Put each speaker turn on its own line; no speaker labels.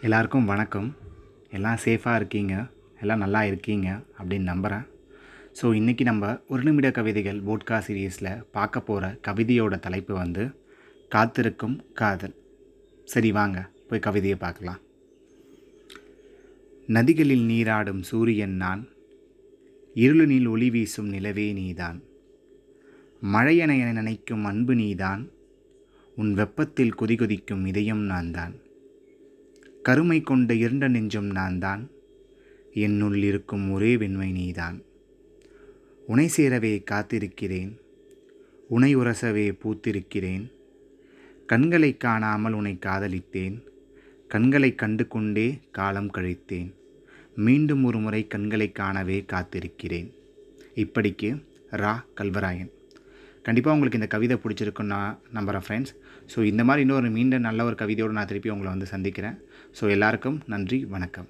எல்லாருக்கும் வணக்கம். எல்லாம் சேஃபாக இருக்கீங்க? எல்லாம் நல்லா இருக்கீங்க அப்படின்னு நம்புகிறேன் ஸோ இன்றைக்கி நம்ம ஒரு நிமிட கவிதைகள் போட்கா சீரீஸில் பார்க்க போகிற கவிதையோட தலைப்பு வந்து காத்திருக்கும் காதல். சரி வாங்க போய் கவிதையை பார்க்கலாம். நதிகளில் நீராடும் சூரியன் நான் இருளனில் ஒளி வீசும் நிலவே நீதான். மழையன என நினைக்கும் அன்பு நீதான் உன் வெப்பத்தில் கொதிகொதிக்கும் இதயம் நான் தான் கருமை கொண்ட இருண்ட நெஞ்சம் நான் தான் என்னுள் இருக்கும் ஒரே வெண்மை நீதான். உனை சேரவே காத்திருக்கிறேன். உனை உரசவே பூத்திருக்கிறேன். கண்களை காணாமல் உன்னை காதலித்தேன். கண்களை கண்டு கொண்டே காலம் கழித்தேன். மீண்டும் ஒரு முறை கண்களை காணவே காத்திருக்கிறேன். இப்படிக்கு ரா கல்வராயன். கண்டிப்பாக உங்களுக்கு இந்த கவிதை பிடிச்சிருக்குன்னு நான் நம்புகிறேன் ஃப்ரெண்ட்ஸ் ஸோ இந்த மாதிரி இன்னொரு மீண்டும் நல்ல ஒரு கவிதையோடு நான் திருப்பி உங்களை வந்து சந்திக்கிறேன். ஸோ எல்லாருக்கும் நன்றி வணக்கம்.